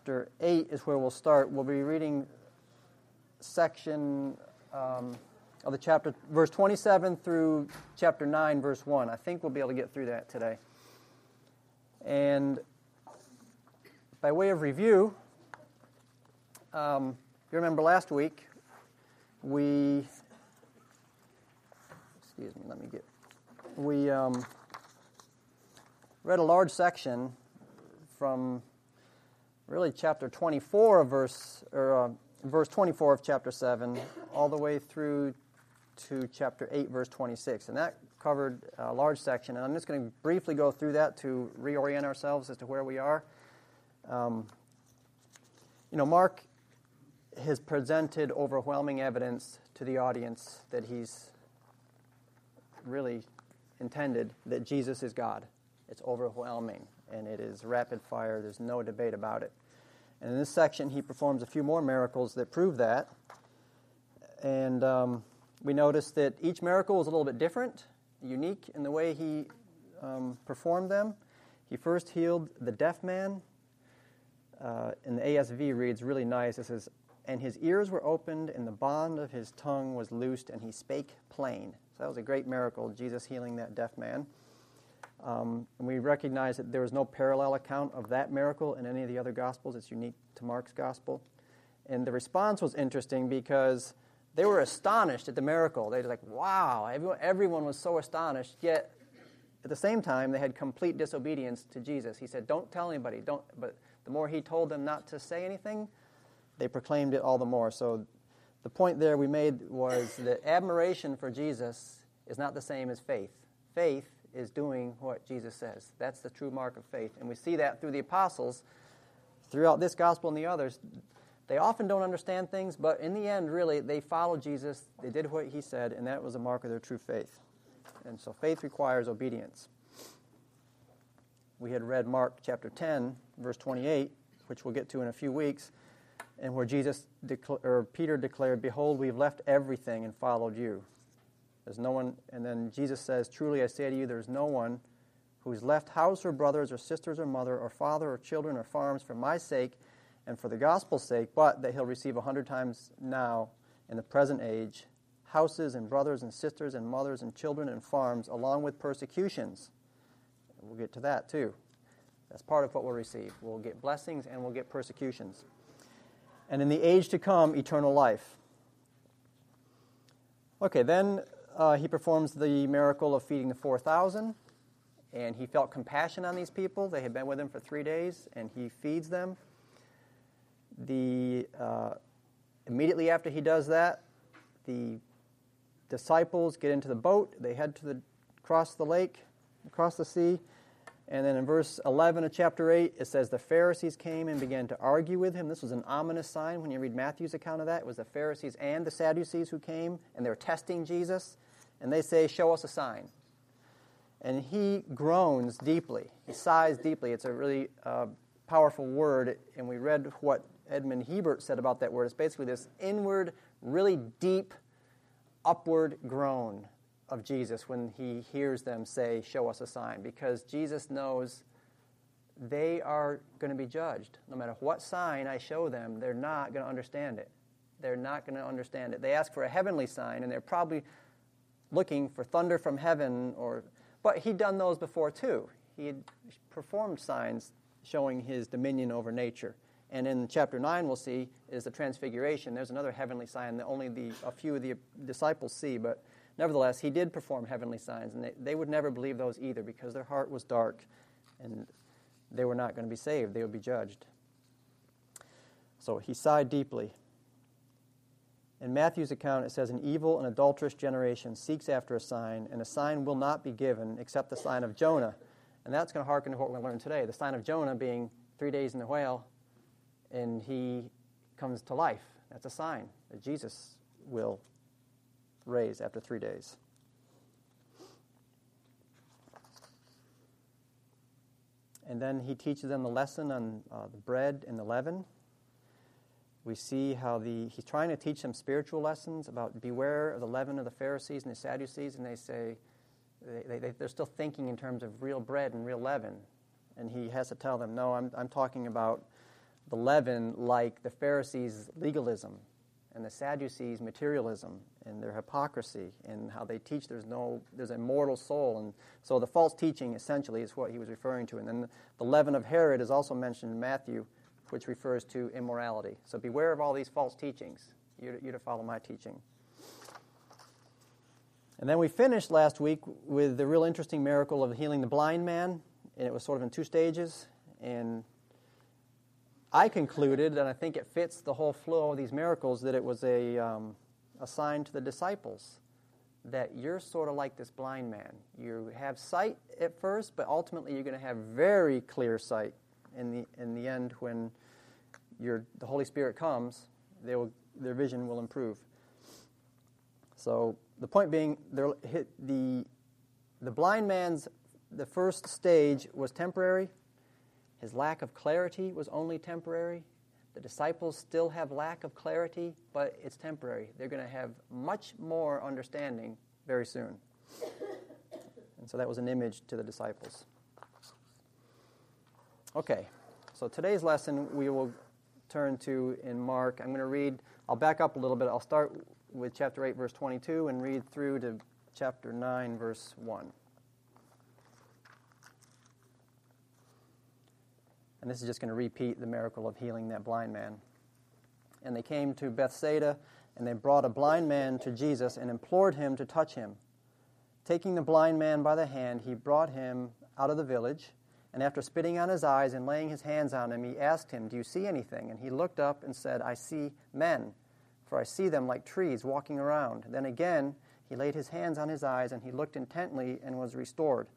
chapter 8 is where we'll start. We'll be reading section um, of the chapter, verse 27 through chapter 9, verse 1. I think we'll be able to get through that today. And by way of review, um, you remember last week we, excuse me, let me get, we um, read a large section from really chapter 24 of verse, or uh, verse 24 of chapter 7, all the way through to chapter 8, verse 26. And that covered a large section. And I'm just going to briefly go through that to reorient ourselves as to where we are. Um, you know, Mark has presented overwhelming evidence to the audience that he's really intended that Jesus is God. It's overwhelming and it is rapid fire. There's no debate about it. And in this section, he performs a few more miracles that prove that. And um, we notice that each miracle is a little bit different, unique in the way he um, performed them. He first healed the deaf man. Uh, and the ASV reads really nice. It says, And his ears were opened, and the bond of his tongue was loosed, and he spake plain. So that was a great miracle, Jesus healing that deaf man. Um, and we recognize that there is no parallel account of that miracle in any of the other Gospels. It's unique to Mark's Gospel. And the response was interesting because they were astonished at the miracle. They were like, wow, everyone, everyone was so astonished. Yet, at the same time, they had complete disobedience to Jesus. He said, don't tell anybody. Don't. But the more he told them not to say anything, they proclaimed it all the more. So the point there we made was that admiration for Jesus is not the same as faith. Faith is doing what Jesus says. That's the true mark of faith. And we see that through the apostles, throughout this gospel and the others. They often don't understand things, but in the end, really, they followed Jesus. They did what he said, and that was a mark of their true faith. And so faith requires obedience. We had read Mark chapter 10, verse 28, which we'll get to in a few weeks, and where Jesus or Peter declared, Behold, we've left everything and followed you. There's no one, and then Jesus says, Truly I say to you, there's no one who's left house or brothers or sisters or mother or father or children or farms for my sake and for the gospel's sake, but that he'll receive a hundred times now in the present age houses and brothers and sisters and mothers and children and farms, along with persecutions. We'll get to that too. That's part of what we'll receive. We'll get blessings and we'll get persecutions. And in the age to come, eternal life. Okay, then uh, he performs the miracle of feeding the 4,000, and he felt compassion on these people. They had been with him for three days, and he feeds them. The, uh, immediately after he does that, the disciples get into the boat. They head to the, across the lake, across the sea. And then in verse 11 of chapter 8, it says, The Pharisees came and began to argue with him. This was an ominous sign when you read Matthew's account of that. It was the Pharisees and the Sadducees who came, and they were testing Jesus and they say, Show us a sign. And he groans deeply. He sighs deeply. It's a really uh, powerful word. And we read what Edmond Hiebert said about that word. It's basically this inward, really deep, upward groan of Jesus when he hears them say, Show us a sign. Because Jesus knows they are going to be judged. No matter what sign I show them, they're not going to understand it. They're not going to understand it. They ask for a heavenly sign, and they're probably looking for thunder from heaven or but he'd done those before too. He had performed signs showing his dominion over nature. And in chapter 9 we'll see is the transfiguration. There's another heavenly sign that only the, a few of the disciples see but nevertheless he did perform heavenly signs and they, they would never believe those either because their heart was dark and they were not going to be saved. They would be judged. So he sighed deeply in Matthew's account, it says, An evil and adulterous generation seeks after a sign, and a sign will not be given except the sign of Jonah. And that's going to harken to what we're going to learn today. The sign of Jonah being three days in the whale, and he comes to life. That's a sign that Jesus will raise after three days. And then he teaches them the lesson on uh, the bread and the leaven. We see how the, he's trying to teach them spiritual lessons about beware of the leaven of the Pharisees and the Sadducees, and they say they, they, they're still thinking in terms of real bread and real leaven. And he has to tell them, no, I'm, I'm talking about the leaven like the Pharisees' legalism and the Sadducees' materialism and their hypocrisy and how they teach there's no there's a mortal soul. And so the false teaching essentially is what he was referring to. And then the leaven of Herod is also mentioned in Matthew which refers to immorality. So beware of all these false teachings. You're, you're to follow my teaching. And then we finished last week with the real interesting miracle of healing the blind man and it was sort of in two stages. And I concluded, and I think it fits the whole flow of these miracles, that it was a, um, a sign to the disciples that you're sort of like this blind man. You have sight at first, but ultimately you're going to have very clear sight in the, in the end when your, the Holy Spirit comes, they will, their vision will improve. So the point being, the, the blind man's the first stage was temporary his lack of clarity was only temporary. The disciples still have lack of clarity, but it's temporary. They're going to have much more understanding very soon. And so that was an image to the disciples. Okay, so today's lesson we will turn to in Mark. I'm going to read, I'll back up a little bit. I'll start with chapter 8, verse 22, and read through to chapter 9, verse 1. And this is just going to repeat the miracle of healing that blind man. And they came to Bethsaida, and they brought a blind man to Jesus and implored him to touch him. Taking the blind man by the hand, he brought him out of the village. And after spitting on his eyes and laying his hands on him, he asked him, Do you see anything? And he looked up and said, I see men, for I see them like trees walking around. Then again, he laid his hands on his eyes, and he looked intently and was restored,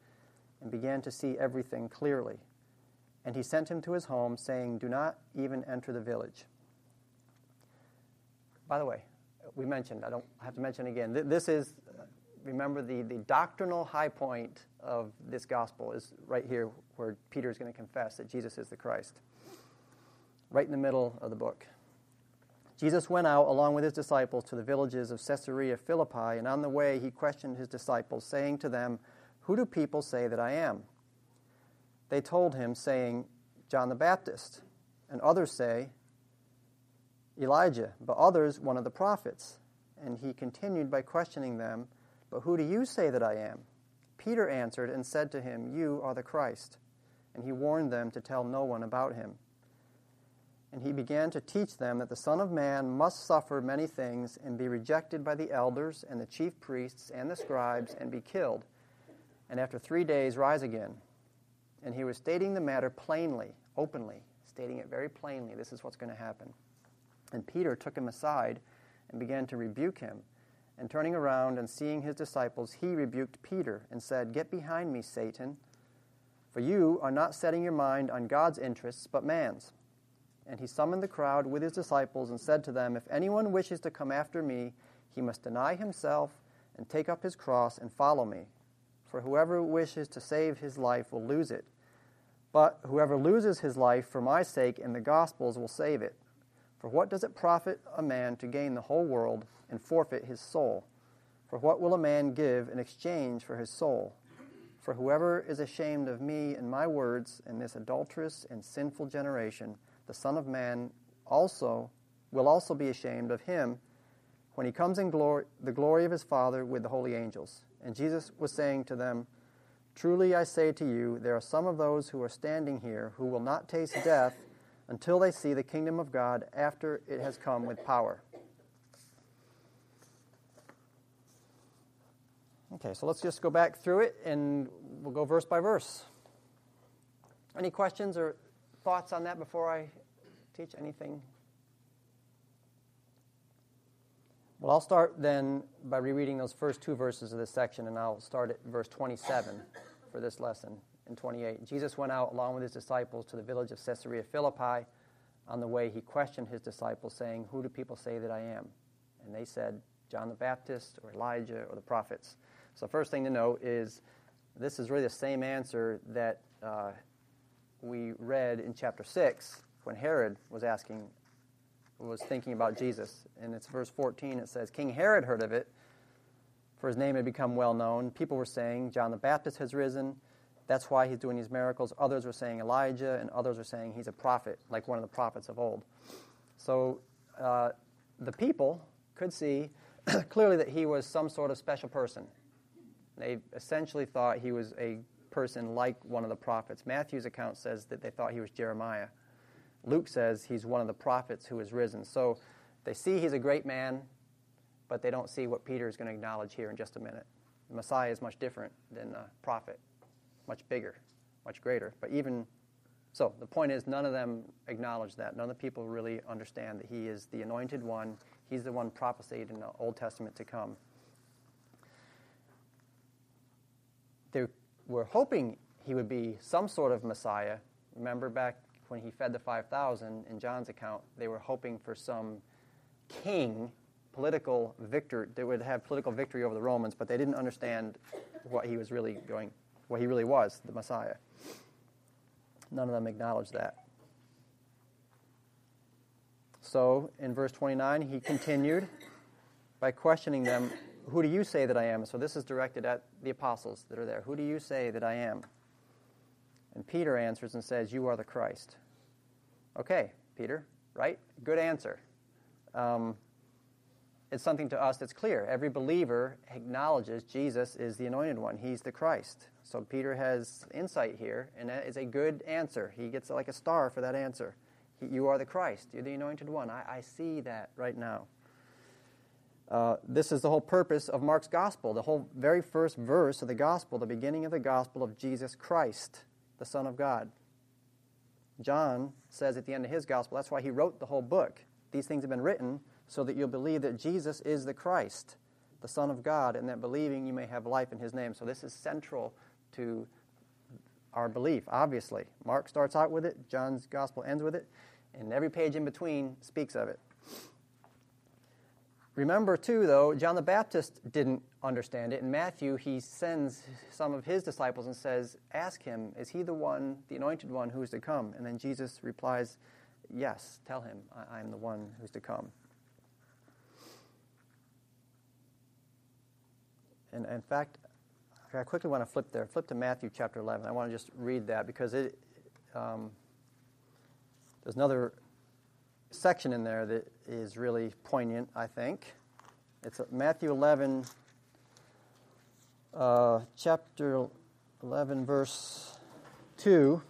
and began to see everything clearly. And he sent him to his home, saying, Do not even enter the village. By the way, we mentioned, I don't have to mention again, this is, uh, remember, the, the doctrinal high point of this gospel is right here where Peter is going to confess that Jesus is the Christ. Right in the middle of the book. Jesus went out along with his disciples to the villages of Caesarea Philippi, and on the way he questioned his disciples, saying to them, Who do people say that I am? they told him, saying, John the Baptist. And others say, Elijah, but others, one of the prophets. And he continued by questioning them, But who do you say that I am? Peter answered and said to him, You are the Christ. And he warned them to tell no one about him. And he began to teach them that the Son of Man must suffer many things and be rejected by the elders and the chief priests and the scribes and be killed, and after three days rise again. And he was stating the matter plainly, openly, stating it very plainly. This is what's going to happen. And Peter took him aside and began to rebuke him. And turning around and seeing his disciples, he rebuked Peter and said, Get behind me, Satan, for you are not setting your mind on God's interests, but man's. And he summoned the crowd with his disciples and said to them, If anyone wishes to come after me, he must deny himself and take up his cross and follow me. For whoever wishes to save his life will lose it but whoever loses his life for my sake and the gospel's will save it. For what does it profit a man to gain the whole world and forfeit his soul? For what will a man give in exchange for his soul? For whoever is ashamed of me and my words in this adulterous and sinful generation, the Son of Man also will also be ashamed of him when he comes in glory, the glory of his Father with the holy angels. And Jesus was saying to them, Truly I say to you, there are some of those who are standing here who will not taste death until they see the kingdom of God after it has come with power. Okay, so let's just go back through it and we'll go verse by verse. Any questions or thoughts on that before I teach anything? Well, I'll start then by rereading those first two verses of this section, and I'll start at verse 27 for this lesson in 28. Jesus went out along with his disciples to the village of Caesarea Philippi. On the way, he questioned his disciples, saying, Who do people say that I am? And they said, John the Baptist, or Elijah, or the prophets. So, first thing to note is this is really the same answer that uh, we read in chapter 6 when Herod was asking was thinking about Jesus. And it's verse 14. It says, King Herod heard of it, for his name had become well known. People were saying, John the Baptist has risen, That's why he's doing these miracles. Others were saying Elijah, and others were saying he's a prophet, like one of the prophets of old. So uh, the people could see clearly that he was some sort of special person. They essentially thought he was a person like one of the prophets. Matthew's account says that they thought he was Jeremiah. Luke says he's one of the prophets who is risen. So they see he's a great man, but they don't see what Peter is going to acknowledge here in just a minute. The Messiah is much different than a prophet, much bigger, much greater. But even so, the point is, none of them acknowledge that. None of the people really understand that he is the anointed one. He's the one prophesied in the Old Testament to come. They were hoping he would be some sort of Messiah. Remember back when he fed the 5,000 in John's account, they were hoping for some king, political victor, that would have political victory over the Romans, but they didn't understand what he was really going, what he really was, the Messiah. None of them acknowledged that. So in verse 29, he continued by questioning them, Who do you say that I am? So this is directed at the apostles that are there. Who do you say that I am? And Peter answers and says, You are the Christ. Okay, Peter, right? Good answer. Um, it's something to us that's clear. Every believer acknowledges Jesus is the anointed one, He's the Christ. So Peter has insight here, and that is a good answer. He gets like a star for that answer. He, you are the Christ, you're the anointed one. I, I see that right now. Uh, this is the whole purpose of Mark's gospel, the whole very first verse of the gospel, the beginning of the gospel of Jesus Christ, the Son of God. John says at the end of his gospel, that's why he wrote the whole book. These things have been written so that you'll believe that Jesus is the Christ, the Son of God, and that believing you may have life in his name. So this is central to our belief, obviously. Mark starts out with it, John's gospel ends with it, and every page in between speaks of it. Remember, too, though, John the Baptist didn't understand it. In Matthew, he sends some of his disciples and says, Ask him, is he the one, the anointed one, who is to come? And then Jesus replies, Yes, tell him, I am the one who's to come. And in fact, I quickly want to flip there. Flip to Matthew chapter 11. I want to just read that because it, um, there's another section in there that is really poignant, I think. It's Matthew 11, uh, chapter 11, verse 2.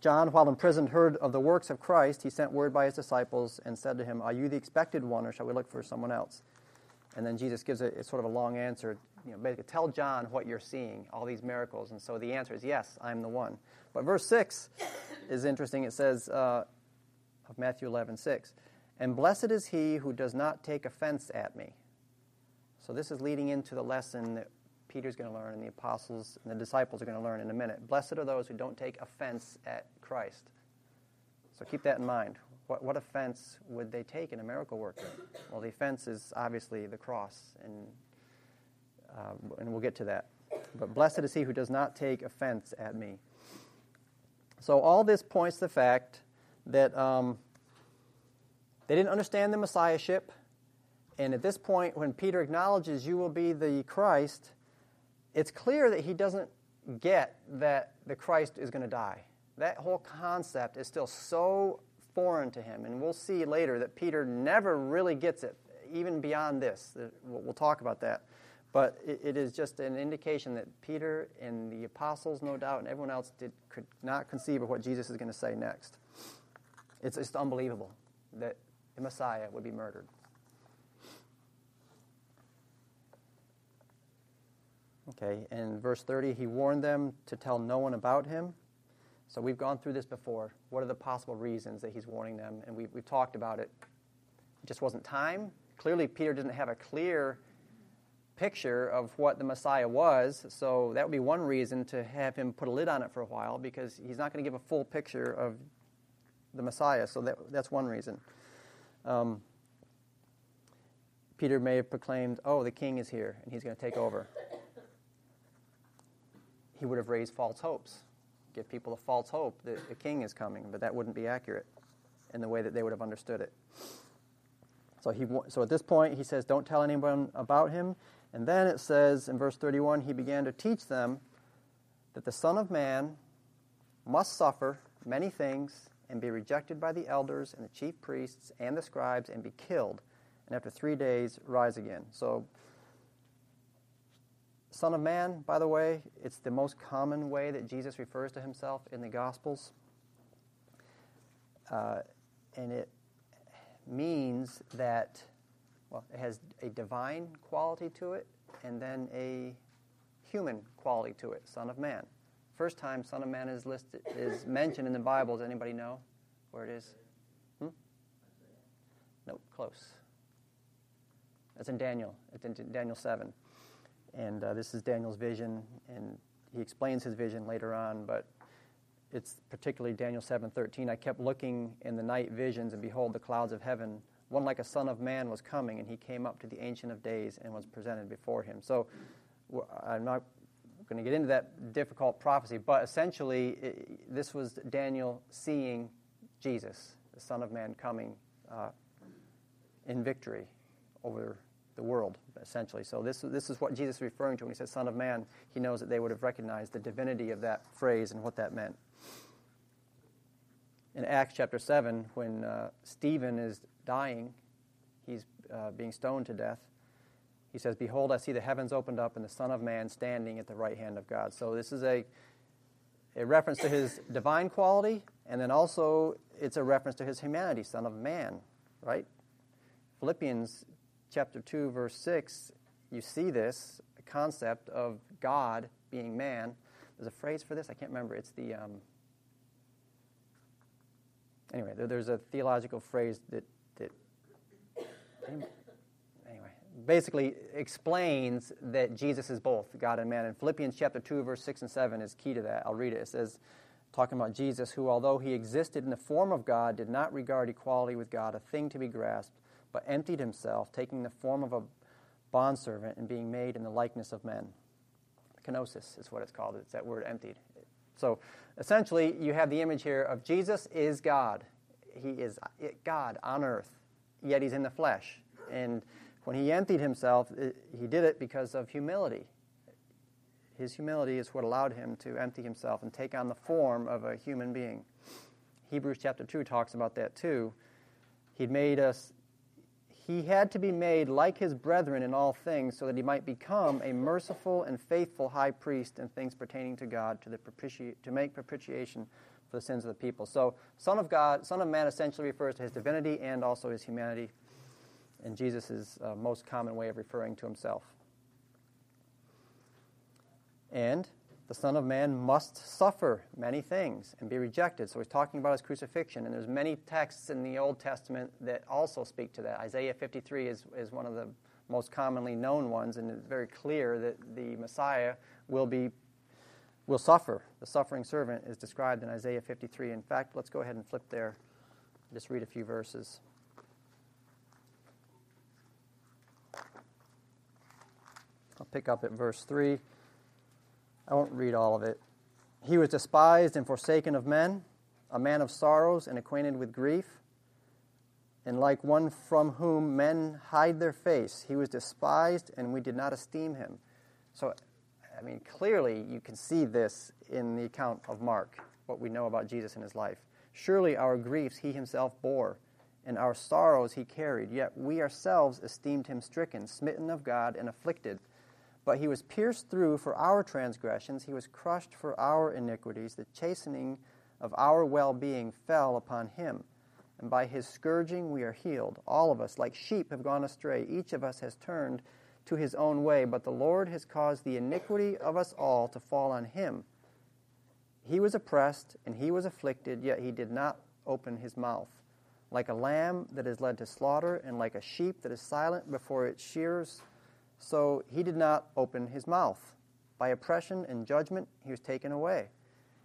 John, while imprisoned, heard of the works of Christ. He sent word by his disciples and said to him, Are you the expected one, or shall we look for someone else? And then Jesus gives a, a sort of a long answer. You know, basically, tell John what you're seeing, all these miracles. And so the answer is, Yes, I'm the one. But verse 6 is interesting. It says, uh, of Matthew 11, 6. And blessed is he who does not take offense at me. So this is leading into the lesson that Peter's going to learn and the apostles and the disciples are going to learn in a minute. Blessed are those who don't take offense at Christ. So keep that in mind. What, what offense would they take in a miracle worker? Well, the offense is obviously the cross, and, uh, and we'll get to that. But blessed is he who does not take offense at me. So all this points to the fact that um, they didn't understand the Messiahship. And at this point, when Peter acknowledges you will be the Christ, it's clear that he doesn't get that the Christ is going to die. That whole concept is still so foreign to him. And we'll see later that Peter never really gets it, even beyond this. We'll talk about that. But it is just an indication that Peter and the apostles, no doubt, and everyone else did, could not conceive of what Jesus is going to say next. It's just unbelievable that the Messiah would be murdered. Okay, in verse 30, he warned them to tell no one about him. So we've gone through this before. What are the possible reasons that he's warning them? And we, we've talked about it. It just wasn't time. Clearly, Peter didn't have a clear picture of what the Messiah was, so that would be one reason to have him put a lid on it for a while because he's not going to give a full picture of the Messiah. So that, that's one reason. Um, Peter may have proclaimed, Oh, the king is here and he's going to take over. He would have raised false hopes, give people a false hope that the king is coming, but that wouldn't be accurate in the way that they would have understood it. So, he, so at this point, he says, Don't tell anyone about him. And then it says in verse 31, he began to teach them that the Son of Man must suffer many things and be rejected by the elders and the chief priests and the scribes and be killed, and after three days rise again. So, Son of Man, by the way, it's the most common way that Jesus refers to himself in the Gospels. Uh, and it means that, well, it has a divine quality to it and then a human quality to it, Son of Man. First time Son of Man is listed is mentioned in the Bible. Does anybody know where it is? Hmm? Nope, close. That's in Daniel. It's in Daniel 7. And uh, this is Daniel's vision, and he explains his vision later on, but it's particularly Daniel 7:13. I kept looking in the night visions, and behold, the clouds of heaven, one like a son of man was coming, and he came up to the Ancient of Days and was presented before him. So I'm not going to get into that difficult prophecy, but essentially, it, this was Daniel seeing Jesus, the Son of Man, coming uh, in victory over the world, essentially. So this, this is what Jesus is referring to when he says Son of Man. He knows that they would have recognized the divinity of that phrase and what that meant. In Acts chapter 7, when uh, Stephen is dying, he's uh, being stoned to death, he says, Behold, I see the heavens opened up and the Son of Man standing at the right hand of God. So this is a, a reference to his divine quality, and then also it's a reference to his humanity, Son of Man, right? Philippians chapter 2, verse 6, you see this concept of God being man. There's a phrase for this, I can't remember. It's the. Um, anyway, there, there's a theological phrase that, that basically explains that Jesus is both God and man. And Philippians chapter 2, verse 6 and 7 is key to that. I'll read it. It says, talking about Jesus, who, although he existed in the form of God, did not regard equality with God a thing to be grasped, but emptied himself, taking the form of a bondservant and being made in the likeness of men. Kenosis is what it's called. It's that word emptied. So essentially, you have the image here of Jesus is God. He is God on earth, yet he's in the flesh. And when he emptied himself, he did it because of humility. His humility is what allowed him to empty himself and take on the form of a human being. Hebrews chapter 2 talks about that too. He'd made us he had to be made like his brethren in all things so that he might become a merciful and faithful high priest in things pertaining to God to, the propiti- to make propitiation for the sins of the people. So, Son of God, Son of Man essentially refers to his divinity and also his humanity and Jesus' uh, most common way of referring to himself. And the Son of Man must suffer many things and be rejected. So he's talking about his crucifixion. And there's many texts in the Old Testament that also speak to that. Isaiah 53 is, is one of the most commonly known ones, and it's very clear that the Messiah will be will suffer. The suffering servant is described in Isaiah 53. In fact, let's go ahead and flip there. Just read a few verses. I'll pick up at verse 3. I won't read all of it. He was despised and forsaken of men, a man of sorrows and acquainted with grief. And like one from whom men hide their face, he was despised, and we did not esteem him. So, I mean, clearly you can see this in the account of Mark, what we know about Jesus in his life. Surely our griefs he himself bore, and our sorrows he carried, yet we ourselves esteemed him stricken, smitten of God, and afflicted. But he was pierced through for our transgressions, he was crushed for our iniquities. The chastening of our well being fell upon him. And by his scourging we are healed. All of us, like sheep, have gone astray. Each of us has turned to his own way, but the Lord has caused the iniquity of us all to fall on him. He was oppressed and he was afflicted, yet he did not open his mouth. Like a lamb that is led to slaughter, and like a sheep that is silent before its shearers, so he did not open his mouth. By oppression and judgment he was taken away.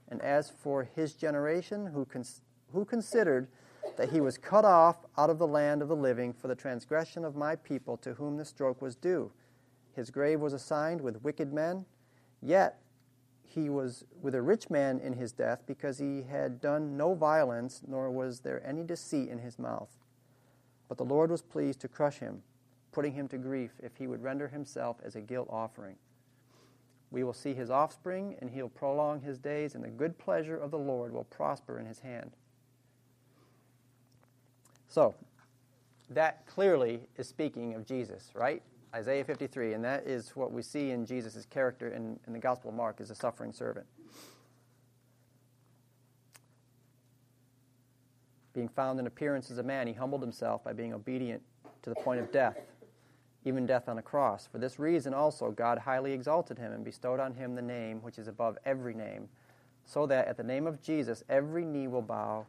And as for his generation, who, cons- who considered that he was cut off out of the land of the living for the transgression of my people to whom the stroke was due, his grave was assigned with wicked men, yet he was with a rich man in his death because he had done no violence, nor was there any deceit in his mouth. But the Lord was pleased to crush him putting him to grief if he would render himself as a guilt offering. We will see his offspring, and he'll prolong his days, and the good pleasure of the Lord will prosper in his hand. So, that clearly is speaking of Jesus, right? Isaiah 53, and that is what we see in Jesus' character in, in the Gospel of Mark as a suffering servant. Being found in appearance as a man, he humbled himself by being obedient to the point of death, even death on a cross. For this reason also God highly exalted him and bestowed on him the name which is above every name, so that at the name of Jesus every knee will bow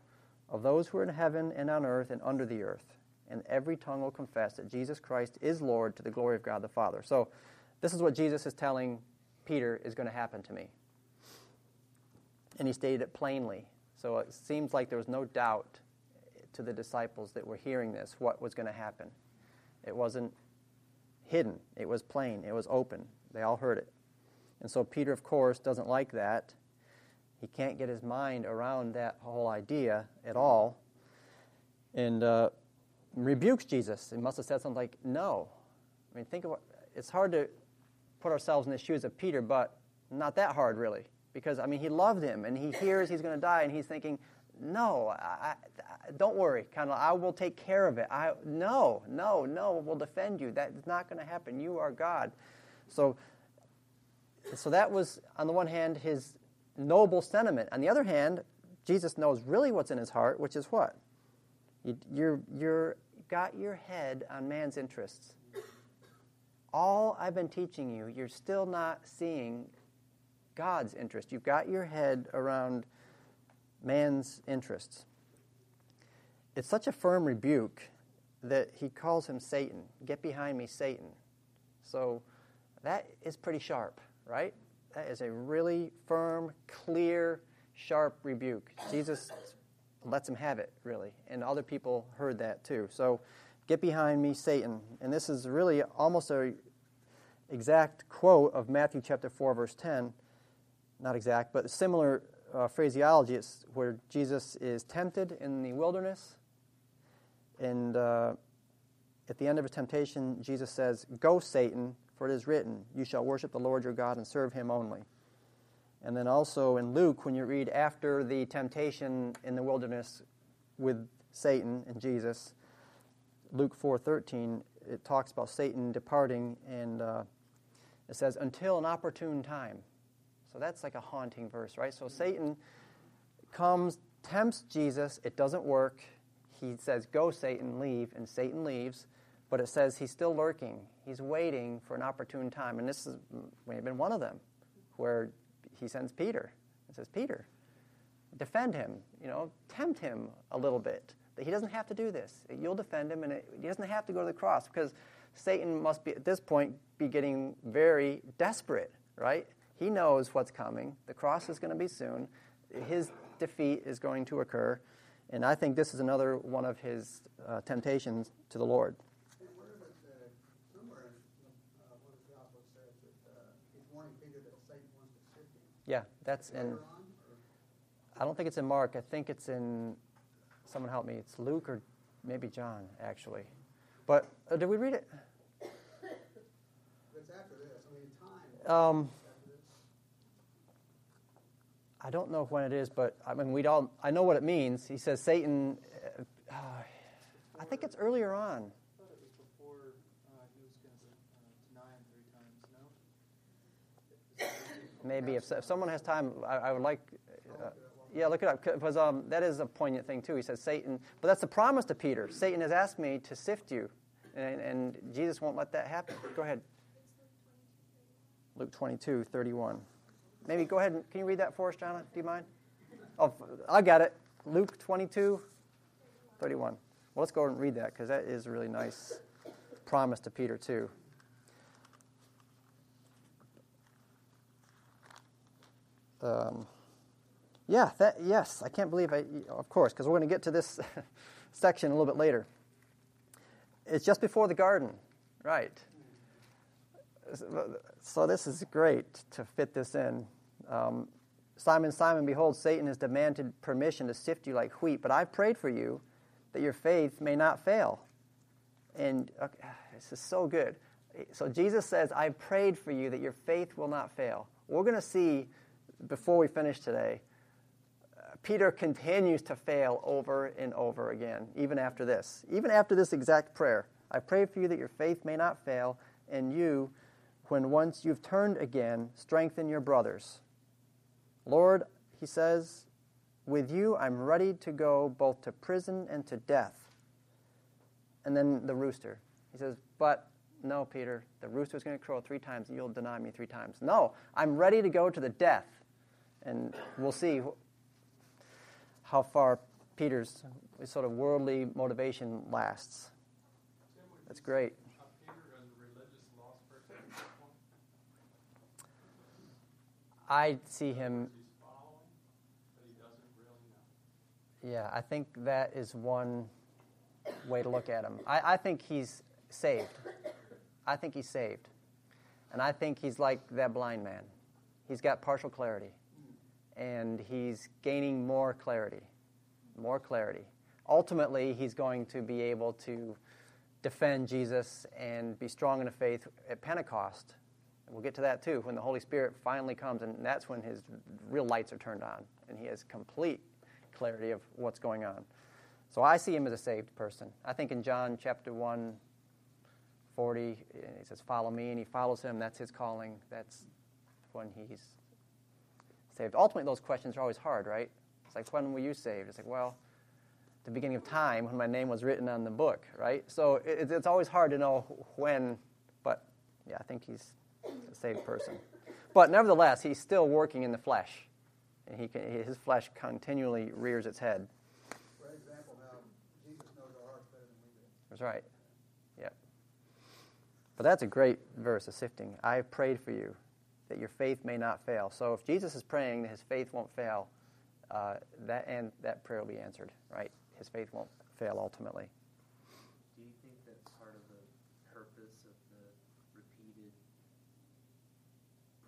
of those who are in heaven and on earth and under the earth and every tongue will confess that Jesus Christ is Lord to the glory of God the Father. So, this is what Jesus is telling Peter is going to happen to me. And he stated it plainly. So, it seems like there was no doubt to the disciples that were hearing this what was going to happen. It wasn't hidden, it was plain, it was open. They all heard it. And so, Peter, of course, doesn't like that. He can't get his mind around that whole idea at all. And uh, rebukes Jesus. He must have said something like, No. I mean, think of what, it's hard to put ourselves in the shoes of Peter, but not that hard, really. Because, I mean, he loved him, and he hears he's going to die, and he's thinking, No, I, I, don't worry, kind of, I will take care of it. I, no, no, no, we'll defend you. That's not going to happen. You are God. So, so that was, on the one hand, his noble sentiment. On the other hand, Jesus knows really what's in his heart, which is what? You, you're, you're got your head on man's interests. All I've been teaching you, you're still not seeing God's interest. You've got your head around man's interests. It's such a firm rebuke that he calls him Satan. Get behind me, Satan. So that is pretty sharp, right? That is a really firm, clear, sharp rebuke. Jesus lets him have it, really. And other people heard that too. So, get behind me, Satan. And this is really almost a exact quote of Matthew chapter 4, verse 10. Not exact, but similar uh, phraseology. It's where Jesus is tempted in the wilderness. And uh, at the end of his temptation, Jesus says, Go, Satan, for it is written, You shall worship the Lord your God and serve him only. And then also in Luke, when you read after the temptation in the wilderness with Satan and Jesus, Luke 4:13, it talks about Satan departing, and uh, it says until an opportune time. So that's like a haunting verse, right? So Satan comes, tempts Jesus. It doesn't work. He says, "Go, Satan, leave," and Satan leaves. But it says he's still lurking. He's waiting for an opportune time, and this is, may have been one of them, where he sends Peter and says, Peter, defend him, you know, tempt him a little bit. That he doesn't have to do this. You'll defend him, and it, he doesn't have to go to the cross because Satan must be, at this point, be getting very desperate, right? He knows what's coming. The cross is going to be soon. His defeat is going to occur. And I think this is another one of his uh, temptations to the Lord. Yeah, that's in. I don't think it's in Mark. I think it's in. Someone help me. It's Luke or maybe John, actually. But uh, did we read it? It's after this. I mean, time. Um, I don't know when it is, but I mean, we all. I know what it means. He says Satan. Uh, I think it's earlier on. maybe if, if someone has time, I, I would like, uh, yeah, look it up because um, that is a poignant thing too. He says Satan, but that's the promise to Peter. Satan has asked me to sift you, and, and Jesus won't let that happen. Go ahead. Luke 22, 31. Maybe go ahead and can you read that for us, John? Do you mind? Oh, I got it. Luke 22, 31. Well, let's go and read that because that is a really nice promise to Peter too. um, yeah, that, yes, I can't believe I, of course, because we're going to get to this section a little bit later. It's just before the garden, right? So this is great to fit this in. Um, Simon, Simon, behold, Satan has demanded permission to sift you like wheat, but I've prayed for you that your faith may not fail. And okay, this is so good. So Jesus says, I've prayed for you that your faith will not fail. we're going to see before we finish today, Peter continues to fail over and over again, even after this. Even after this exact prayer I pray for you that your faith may not fail, and you, when once you've turned again, strengthen your brothers. Lord, he says, with you I'm ready to go both to prison and to death. And then the rooster. He says, But no, Peter, the rooster's going to crow three times you'll deny me three times. No, I'm ready to go to the death. And we'll see how far Peter's sort of worldly motivation lasts. That's great. I see him. Yeah, I think that is one way to look at him. I, I think he's saved. I think he's saved. And I think he's like that blind man. He's got partial clarity. And he's gaining more clarity. More clarity. Ultimately, he's going to be able to defend Jesus and be strong in the faith at Pentecost. We'll get to that too when the Holy Spirit finally comes, and that's when his real lights are turned on and he has complete clarity of what's going on. So I see him as a saved person. I think in John chapter 1, 40, he says, Follow me, and he follows him. That's his calling. That's when he's saved. Ultimately, those questions are always hard, right? It's like, when were you saved? It's like, well, the beginning of time when my name was written on the book, right? So it's always hard to know when, but yeah, I think he's saved person. But nevertheless, he's still working in the flesh, and he can, his flesh continually rears its head. That's right. Yep. But that's a great verse of sifting. I prayed for you that your faith may not fail. So if Jesus is praying that his faith won't fail, uh, that and that prayer will be answered, right? his faith won't fail ultimately. Do you think that part of the purpose of the repeated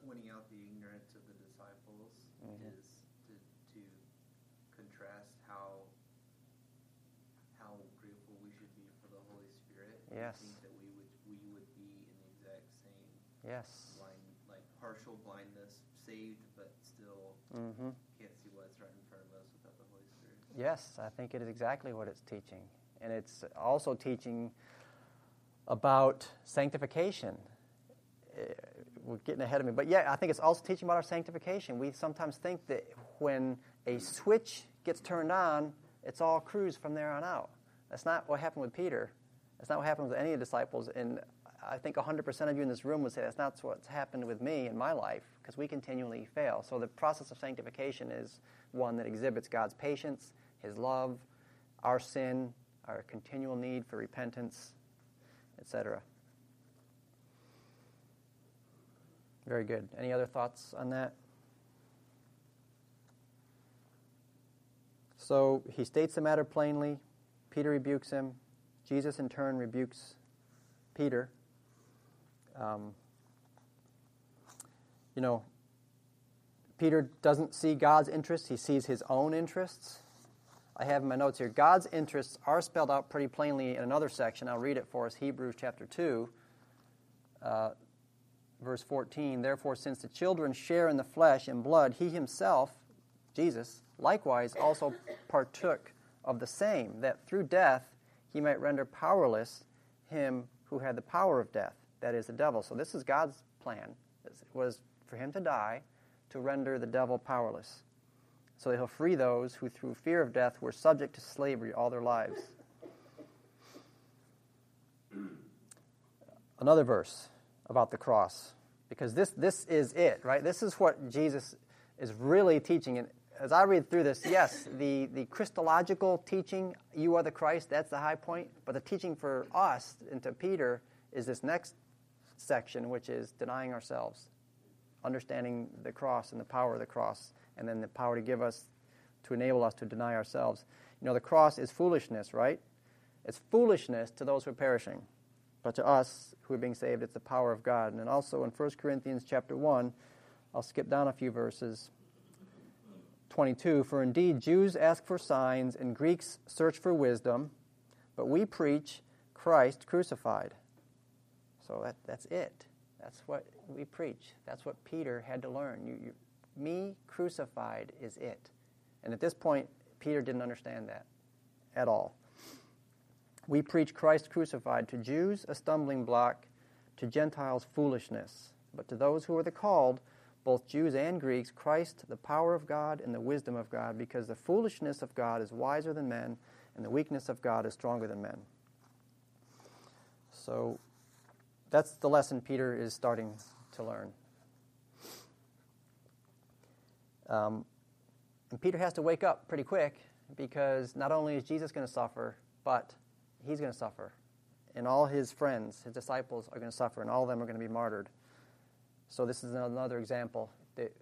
pointing out the ignorance of the disciples mm-hmm. is to, to contrast how how grateful we should be for the Holy Spirit? Yes. Think that we would we would be in the exact same yes blind like partial blindness, saved but still mm-hmm. Can't see what's right in front of us without the Holy Spirit. Yes, I think it is exactly what it's teaching. And it's also teaching about sanctification. Eh, we're getting ahead of me. But yeah, I think it's also teaching about our sanctification. We sometimes think that when a switch gets turned on, it's all cruise from there on out. That's not what happened with Peter. That's not what happened with any of the disciples. And I think 100% of you in this room would say that's not what's happened with me in my life because we continually fail. So the process of sanctification is one that exhibits God's patience his love, our sin, our continual need for repentance, etc. Very good. Any other thoughts on that? So he states the matter plainly. Peter rebukes him. Jesus, in turn, rebukes Peter. Um, you know, Peter doesn't see God's interests, he sees his own interests. I have in my notes here. God's interests are spelled out pretty plainly in another section. I'll read it for us Hebrews chapter 2, uh, verse 14. Therefore, since the children share in the flesh and blood, he himself, Jesus, likewise also partook of the same, that through death he might render powerless him who had the power of death, that is, the devil. So, this is God's plan, it was for him to die to render the devil powerless so that he'll free those who, through fear of death, were subject to slavery all their lives. Another verse about the cross, because this, this is it, right? This is what Jesus is really teaching. And as I read through this, yes, the, the Christological teaching, you are the Christ, that's the high point. But the teaching for us and to Peter is this next section, which is denying ourselves, understanding the cross and the power of the cross and then the power to give us, to enable us to deny ourselves. You know, the cross is foolishness, right? It's foolishness to those who are perishing. But to us who are being saved, it's the power of God. And also in 1 Corinthians chapter 1, I'll skip down a few verses. 22 For indeed Jews ask for signs and Greeks search for wisdom, but we preach Christ crucified. So that, that's it. That's what we preach. That's what Peter had to learn. You, you, me crucified is it. And at this point, Peter didn't understand that at all. We preach Christ crucified to Jews, a stumbling block, to Gentiles, foolishness. But to those who are the called, both Jews and Greeks, Christ, the power of God and the wisdom of God, because the foolishness of God is wiser than men, and the weakness of God is stronger than men. So that's the lesson Peter is starting to learn. Um, and Peter has to wake up pretty quick because not only is Jesus going to suffer, but he's going to suffer. And all his friends, his disciples, are going to suffer, and all of them are going to be martyred. So, this is another example that,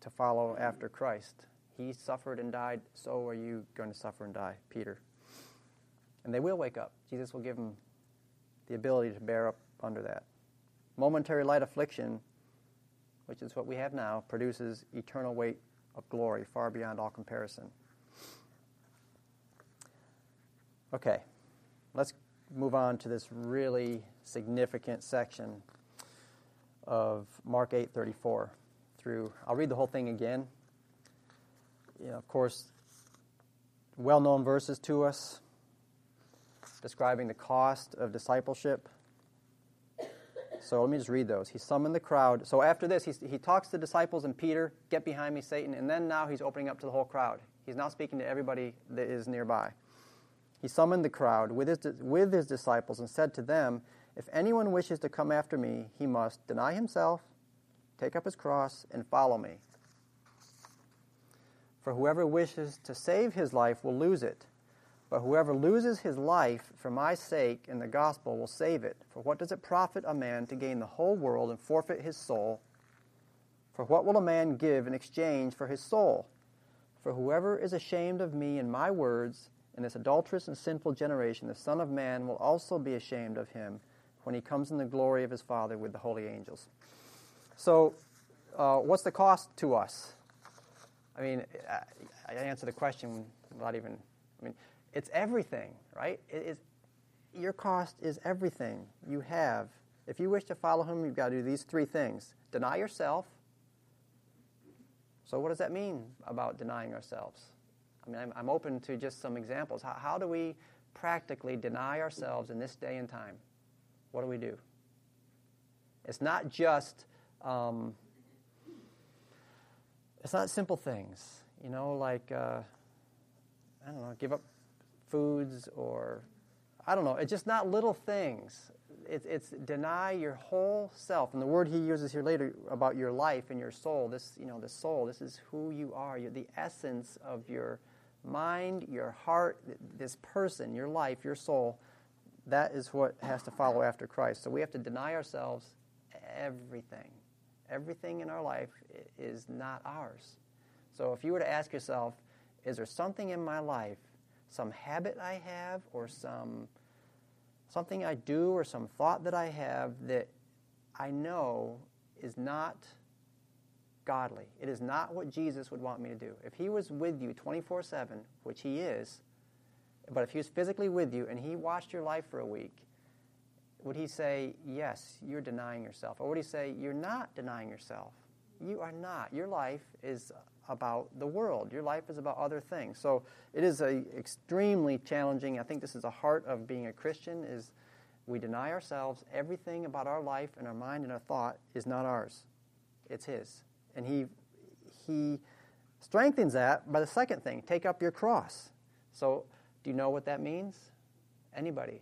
to follow after Christ. He suffered and died, so are you going to suffer and die, Peter. And they will wake up. Jesus will give them the ability to bear up under that. Momentary light affliction, which is what we have now, produces eternal weight of glory far beyond all comparison. Okay, let's move on to this really significant section of Mark 8:34 through I'll read the whole thing again. You know, of course, well-known verses to us describing the cost of discipleship. So let me just read those. He summoned the crowd. So after this, he, he talks to the disciples and Peter, get behind me, Satan. And then now he's opening up to the whole crowd. He's now speaking to everybody that is nearby. He summoned the crowd with his, with his disciples and said to them, If anyone wishes to come after me, he must deny himself, take up his cross, and follow me. For whoever wishes to save his life will lose it but whoever loses his life for my sake and the gospel will save it. For what does it profit a man to gain the whole world and forfeit his soul? For what will a man give in exchange for his soul? For whoever is ashamed of me and my words in this adulterous and sinful generation, the Son of Man will also be ashamed of him when he comes in the glory of his Father with the holy angels. So, uh, what's the cost to us? I mean, I, I answer the question without even. I mean, it's everything, right? It is, your cost is everything you have. If you wish to follow him, you've got to do these three things deny yourself. So, what does that mean about denying ourselves? I mean, I'm, I'm open to just some examples. How, how do we practically deny ourselves in this day and time? What do we do? It's not just, um, it's not simple things, you know, like, uh, I don't know, give up foods or I don't know. It's just not little things. It's, it's deny your whole self. And the word he uses here later about your life and your soul, this, you know, the soul, this is who you are. You're the essence of your mind, your heart, this person, your life, your soul. That is what has to follow after Christ. So we have to deny ourselves everything. Everything in our life is not ours. So if you were to ask yourself, is there something in my life some habit I have or some something I do or some thought that I have that I know is not godly. It is not what Jesus would want me to do. If he was with you 24/7, which he is, but if he was physically with you and he watched your life for a week, would he say, "Yes, you're denying yourself?" Or would he say, "You're not denying yourself. You are not. Your life is about the world. Your life is about other things. So it is a extremely challenging. I think this is the heart of being a Christian is we deny ourselves everything about our life and our mind and our thought is not ours. It's his. And he he strengthens that by the second thing, take up your cross. So do you know what that means? Anybody?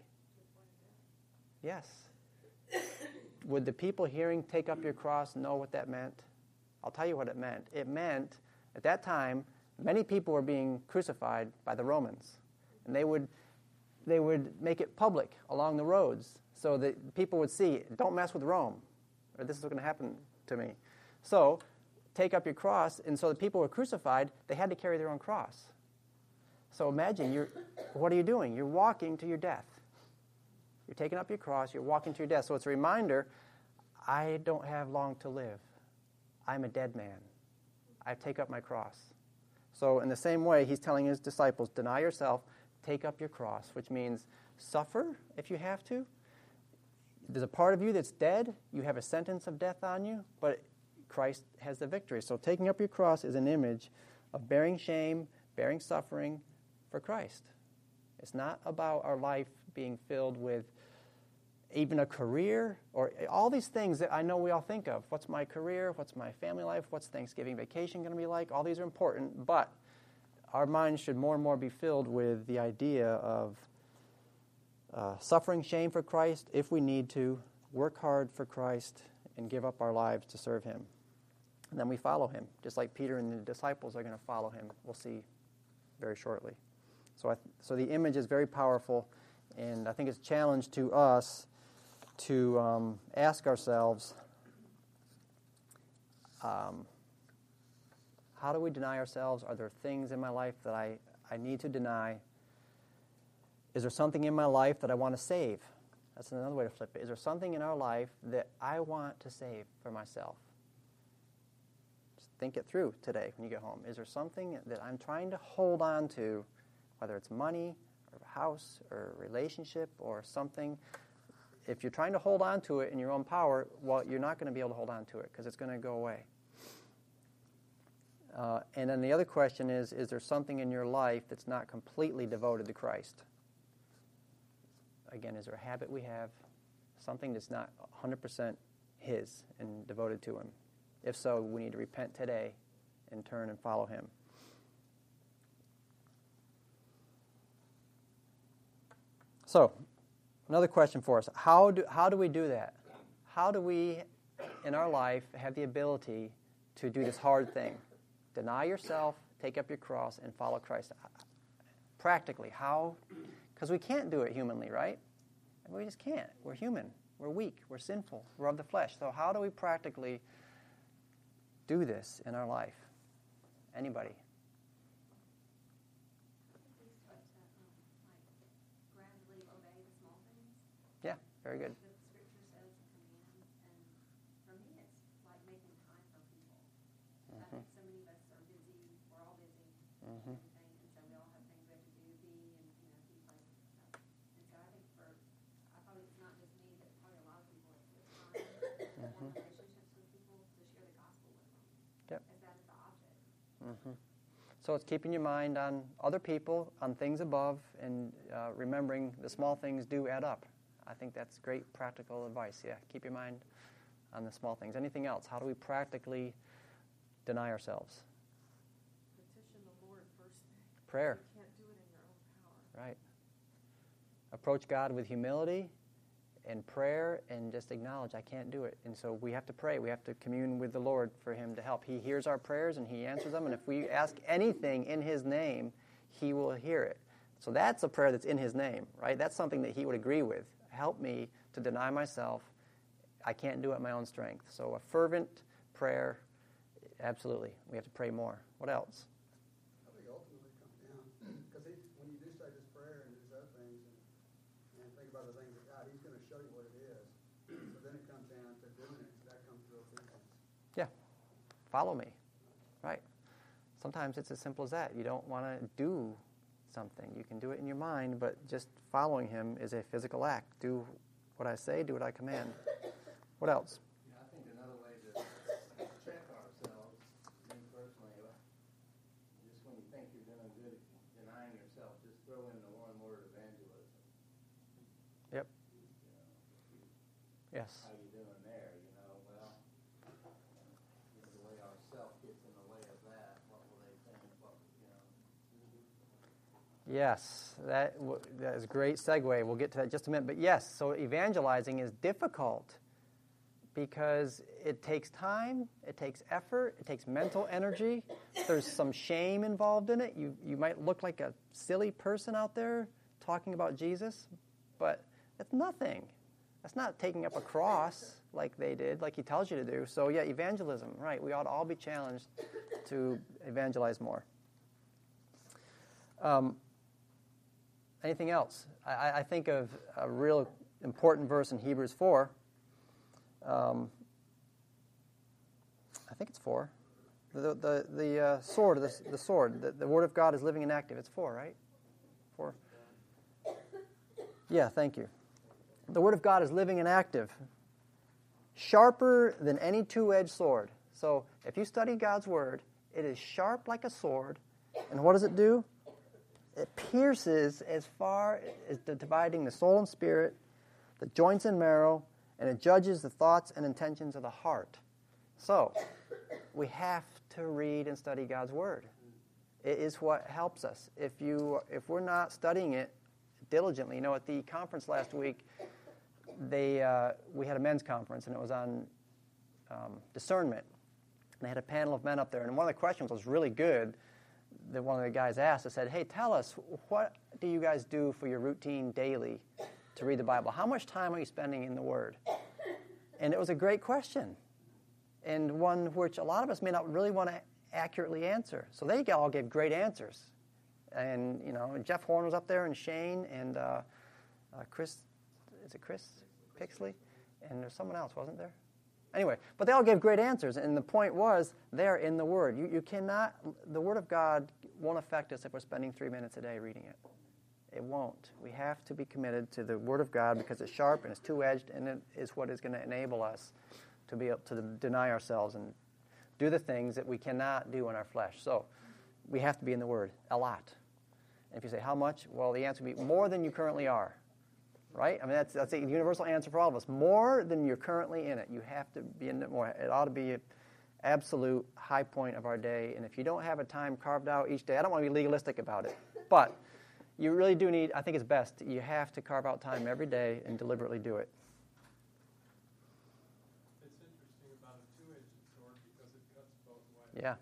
Yes. Would the people hearing take up your cross know what that meant? I'll tell you what it meant. It meant at that time, many people were being crucified by the Romans, and they would, they would make it public along the roads so that people would see, don't mess with Rome, or this is what's going to happen to me. So, take up your cross, and so the people were crucified, they had to carry their own cross. So imagine, you're, what are you doing? You're walking to your death. You're taking up your cross, you're walking to your death. So it's a reminder I don't have long to live. I'm a dead man. I take up my cross. So, in the same way, he's telling his disciples deny yourself, take up your cross, which means suffer if you have to. there's a part of you that's dead. You have a sentence of death on you, but Christ has the victory. So taking up your cross is an image of bearing shame, bearing suffering for Christ. It's not about our life being filled with even a career or all these things that I know we all think of. What's my career? What's my family life? What's Thanksgiving vacation going to be like? All these are important, but our minds should more and more be filled with the idea of uh, suffering shame for Christ if we need to, work hard for Christ, and give up our lives to serve Him. And then we follow Him, just like Peter and the disciples are going to follow Him. We'll see very shortly. So, th- so the image is very powerful, and I think it's a challenge to us to um, ask ourselves um, how do we deny ourselves? Are there things in my life that I, I need to deny? Is there something in my life that I want to save? That's another way to flip it. Is there something in our life that I want to save for myself? Just think it through today when you get home. Is there something that I'm trying to hold on to, whether it's money or a house or a relationship or something? If you're trying to hold on to it in your own power, well, you're not going to be able to hold on to it because it's going to go away. Uh, and then the other question is Is there something in your life that's not completely devoted to Christ? again, is there a habit we have, something that's not 100% His and devoted to Him? If so, we need to repent today and turn and follow Him. So, another question for us how do, how do we do that? How do we, in our life, have the ability to do this hard thing? Deny yourself, take up your cross, and follow Christ. Practically, how because we can't do it humanly, right? We just can't. We're human. We're weak. We're sinful. We're of the flesh. So, how do we practically do this in our life? Anybody? Yeah, very good. Mm-hmm. Mm-hmm. Mm-hmm. So it's keeping your mind on other people, on things above, and uh, remembering the small things do add up. I think that's great practical advice. Yeah, keep your mind on the small things. Anything else? How do we practically deny ourselves? Petition the Lord first. Prayer. You can't do it in your own power. Right. Approach God with humility and prayer and just acknowledge I can't do it. And so we have to pray. We have to commune with the Lord for Him to help. He hears our prayers and He answers them. And if we ask anything in His name, He will hear it. So that's a prayer that's in His name, right? That's something that He would agree with. Help me to deny myself. I can't do it my own strength. So a fervent prayer, absolutely. We have to pray more. What else? I think ultimately comes down, because when you do say this prayer and these other things, and, and think about the things of God, He's going to show you what it is. So then it comes down to doing it. That comes through obedience. Yeah. Follow me. Right. Sometimes it's as simple as that. You don't want to do something. You can do it in your mind, but just following him is a physical act. Do what I say, do what I command. What else? Yeah, I think another way to check ourselves, me personally, uh, just when you think you're doing good, denying yourself, just throw in the one word evangelism. Yep. You know, Yes. how you doing there? You know, well, you know, the way our self gets in the way of that, what will they think? What you know? Yes, that, w- that is a great segue. We'll get to that just a minute. But yes, so evangelizing is difficult because it takes time, it takes effort, it takes mental energy. There's some shame involved in it. You, you might look like a silly person out there talking about Jesus, but it's nothing. That's not taking up a cross like they did, like he tells you to do. So, yeah, evangelism, right. We ought to all be challenged to evangelize more. Um, anything else? I, I think of a real important verse in Hebrews 4. Um, I think it's 4. The, the, the uh, sword, the, the sword, the, the word of God is living and active. It's 4, right? 4. Yeah, thank you. the Word of God is living and active, sharper than any two edged sword. So if you study God's Word, it is sharp like a sword. And what does it do? It pierces as far as dividing the soul and spirit, the joints and marrow, and it judges the thoughts and intentions of the heart. So, we have to read and study God's Word. It is what helps us. If, you, if we're not studying it diligently, you know, at the conference last week, they, uh, we had a men's conference, and it was on um, discernment. And they had a panel of men up there, and one of the questions was really good that one of the guys asked. I said, "Hey, tell us what do you guys do for your routine daily to read the Bible? How much time are you spending in the Word?" And it was a great question, and one which a lot of us may not really want to accurately answer. So they all gave great answers, and you know, Jeff Horn was up there, and Shane, and uh, uh, Chris, is it Chris Pixley, and there's someone else, wasn't there? Anyway, but they all gave great answers, and the point was they're in the Word. You, you cannot, the Word of God won't affect us if we're spending three minutes a day reading it. It won't. We have to be committed to the Word of God because it's sharp and it's two edged, and it is what is going to enable us to be able to deny ourselves and do the things that we cannot do in our flesh. So we have to be in the Word a lot. And if you say, how much? Well, the answer would be more than you currently are right? I mean, that's, that's a universal answer for all of us. More than you're currently in it. You have to be in it more. It ought to be an absolute high point of our day. And if you don't have a time carved out each day, I don't want to be legalistic about it, but you really do need, I think it's best, you have to carve out time every day and deliberately do it. It's interesting about a two-edged sword because it cuts both ways. Yeah.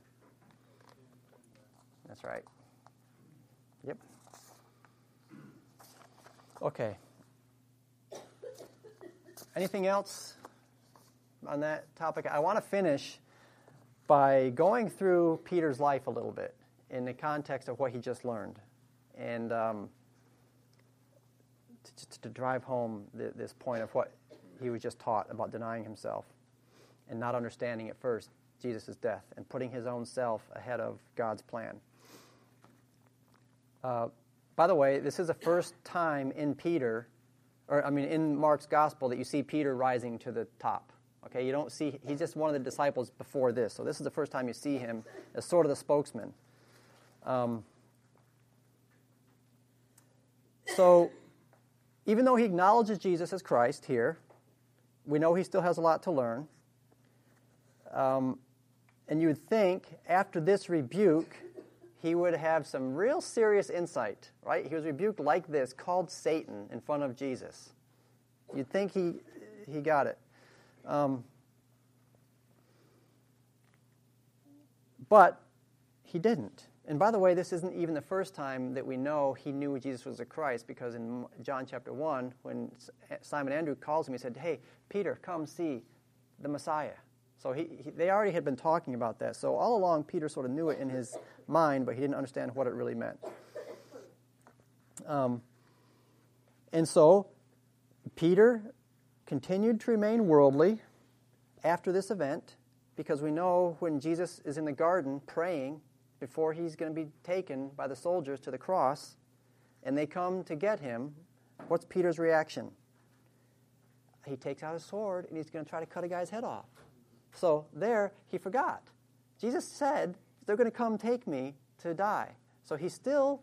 That's right. Yep. Okay. Anything else on that topic? I want to finish by going through Peter's life a little bit in the context of what he just learned, and um, to, to, drive home the, this point of what he was just taught about denying himself and not understanding at first Jesus' death and putting his own self ahead of God's plan. Uh, by the way, this is the first time in Peter or I mean, in Mark's gospel, that you see Peter rising to the top. Okay, you don't see, he's just one of the disciples before this. So this is the first time you see him as sort of the spokesman. Um, so even though he acknowledges Jesus as Christ here, we know he still has a lot to learn. Um, and you would think after this rebuke, he would have some real serious insight, right? He was rebuked like this, called Satan in front of Jesus. You'd think he, he got it. Um, but he didn't. And by the way, this isn't even the first time that we know he knew Jesus was the Christ, because in John chapter 1, when Simon Andrew calls him, he said, Hey, Peter, come see the Messiah. So he, he, they already had been talking about that. So all along, Peter sort of knew it in his mind, but he didn't understand what it really meant. Um, and so Peter continued to remain worldly after this event because we know when Jesus is in the garden praying before he's going to be taken by the soldiers to the cross and they come to get him, what's Peter's reaction? He takes out his sword and he's going to try to cut a guy's head off. So there, he forgot. Jesus said, They're going to come take me to die. So he's still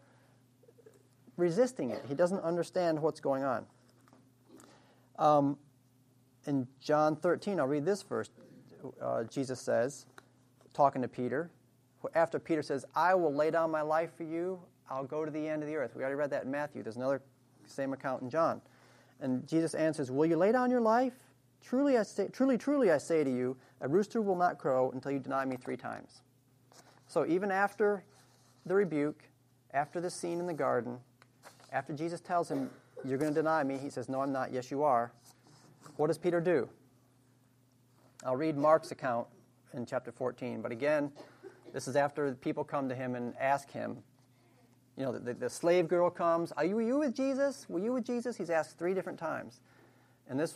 resisting it. He doesn't understand what's going on. Um, in John 13, I'll read this verse. Uh, Jesus says, talking to Peter, after Peter says, I will lay down my life for you, I'll go to the end of the earth. We already read that in Matthew. There's another same account in John. And Jesus answers, Will you lay down your life Truly, I say, truly, truly, I say to you, a rooster will not crow until you deny me three times. So even after the rebuke, after the scene in the garden, after Jesus tells him, You're going to deny me, he says, No, I'm not. Yes, you are. What does Peter do? I'll read Mark's account in chapter 14. But again, this is after people come to him and ask him. You know, the, the slave girl comes, Are you, you with Jesus? Were you with Jesus? He's asked three different times. And this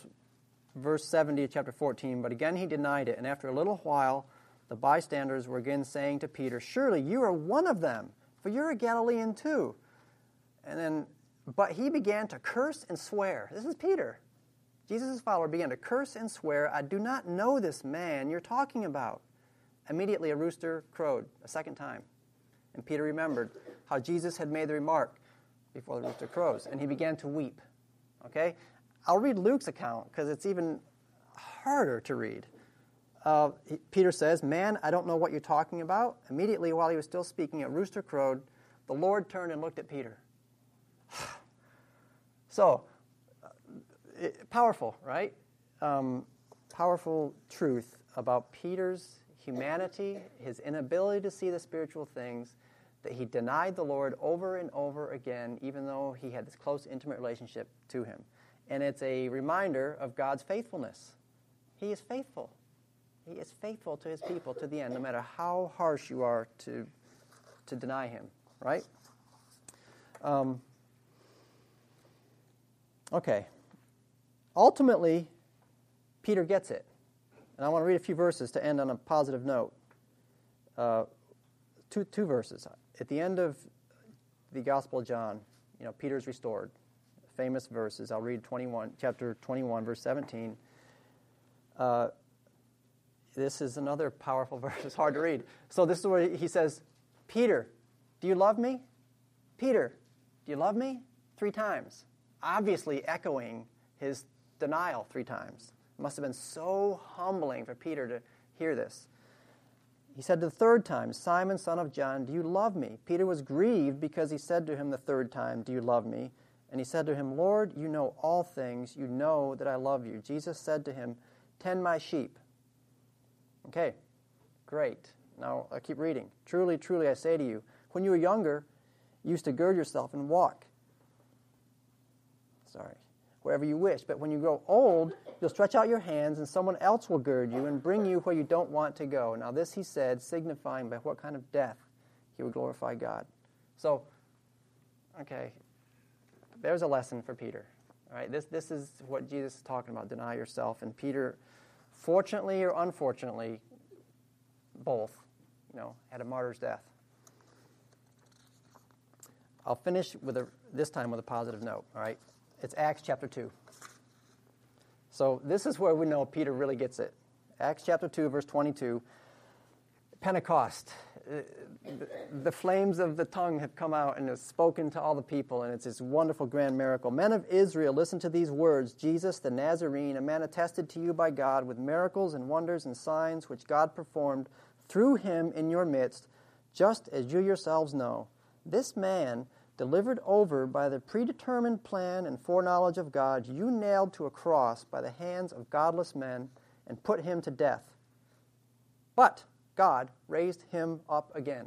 verse 70 of chapter 14. But again he denied it, and after a little while, the bystanders were again saying to Peter, Surely you are one of them, for you're a Galilean too. And then, but he began to curse and swear. This is Peter. Jesus' follower began to curse and swear, I do not know this man you're talking about. Immediately a rooster crowed a second time. And Peter remembered how Jesus had made the remark before the rooster crows, and he began to weep. Okay? I'll read Luke's account because it's even harder to read. Uh, Peter says, Man, I don't know what you're talking about. Immediately while he was still speaking, a rooster crowed. The Lord turned and looked at Peter. so, uh, it, powerful, right? Um, powerful truth about Peter's humanity, his inability to see the spiritual things, that he denied the Lord over and over again, even though he had this close, intimate relationship to him. And it's a reminder of God's faithfulness. He is faithful. He is faithful to his people to the end, no matter how harsh you are to, to deny him, right? Um, okay. Ultimately, Peter gets it. And I want to read a few verses to end on a positive note. Uh, two, two verses. At the end of the Gospel of John, you know, Peter's restored. Famous verses. I'll read 21, chapter 21, verse 17. Uh, this is another powerful verse. It's hard to read. So this is where he says, Peter, do you love me? Peter, do you love me? Three times. Obviously echoing his denial three times. It must have been so humbling for Peter to hear this. He said the third time, Simon, son of John, do you love me? Peter was grieved because he said to him the third time, Do you love me? And he said to him, Lord, you know all things. You know that I love you. Jesus said to him, Tend my sheep. Okay, great. Now I keep reading. Truly, truly, I say to you, when you were younger, you used to gird yourself and walk. Sorry. Wherever you wish. But when you grow old, you'll stretch out your hands, and someone else will gird you and bring you where you don't want to go. Now, this he said, signifying by what kind of death he would glorify God. So, okay, there's a lesson for Peter. All right, this, this is what Jesus is talking about deny yourself. And Peter fortunately or unfortunately, both, you know, had a martyr's death. I'll finish with a, this time with a positive note, all right? It's Acts chapter 2. So this is where we know Peter really gets it. Acts chapter 2, verse 22. Pentecost. Uh, the flames of the tongue have come out and have spoken to all the people, and it's this wonderful grand miracle. Men of Israel, listen to these words Jesus the Nazarene, a man attested to you by God with miracles and wonders and signs which God performed through him in your midst, just as you yourselves know. This man, delivered over by the predetermined plan and foreknowledge of God, you nailed to a cross by the hands of godless men and put him to death. But God raised him up again,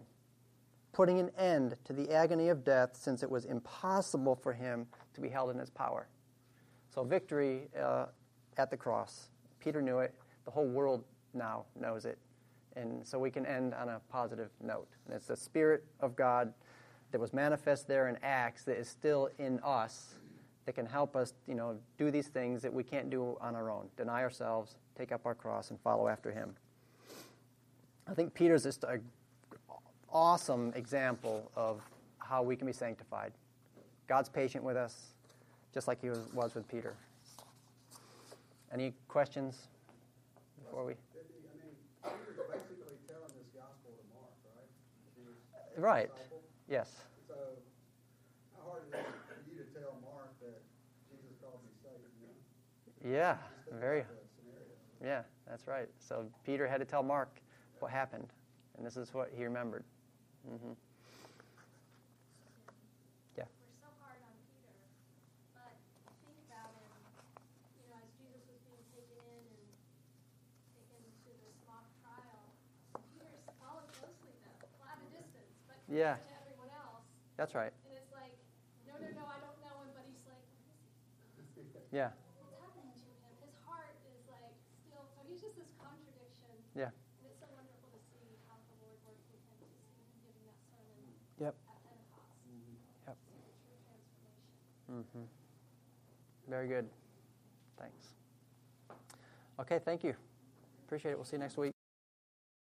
putting an end to the agony of death since it was impossible for him to be held in his power. So, victory uh, at the cross. Peter knew it. The whole world now knows it. And so we can end on a positive note. And it's the Spirit of God that was manifest there in Acts that is still in us that can help us, you know, do these things that we can't do on our own. Deny ourselves, take up our cross, and follow after Him. I think Peter's just an awesome example of how we can be sanctified. God's patient with us, just like He was, was with Peter. Any questions before we? I mean, basically telling this gospel to Mark, right? Right. disciple. Yes. So, how hard is it for you to tell Mark that Jesus called me you know? Yeah. Very. about that scenario. Yeah, that's right. So Peter had to tell Mark what happened, and this is what he remembered. hmm Yeah. We're so hard on Peter, but think about him, you know, as Jesus was being taken in and taken to this mock trial. Peter's followed closely though, well, at a distance, but Yeah. to everyone else. That's right. And it's like, no, no, no, I don't know him, but he's like, what is he? Yeah. What's happening to him? His heart is like still, so he's just this contradiction. Yeah. And it's so wonderful to see how the Lord worked with him, to see him giving that sermon Yep. at Pentecost. Yep. It's a true transformation. hmm Very good. Thanks. Okay, thank you. Appreciate it. We'll see you next week.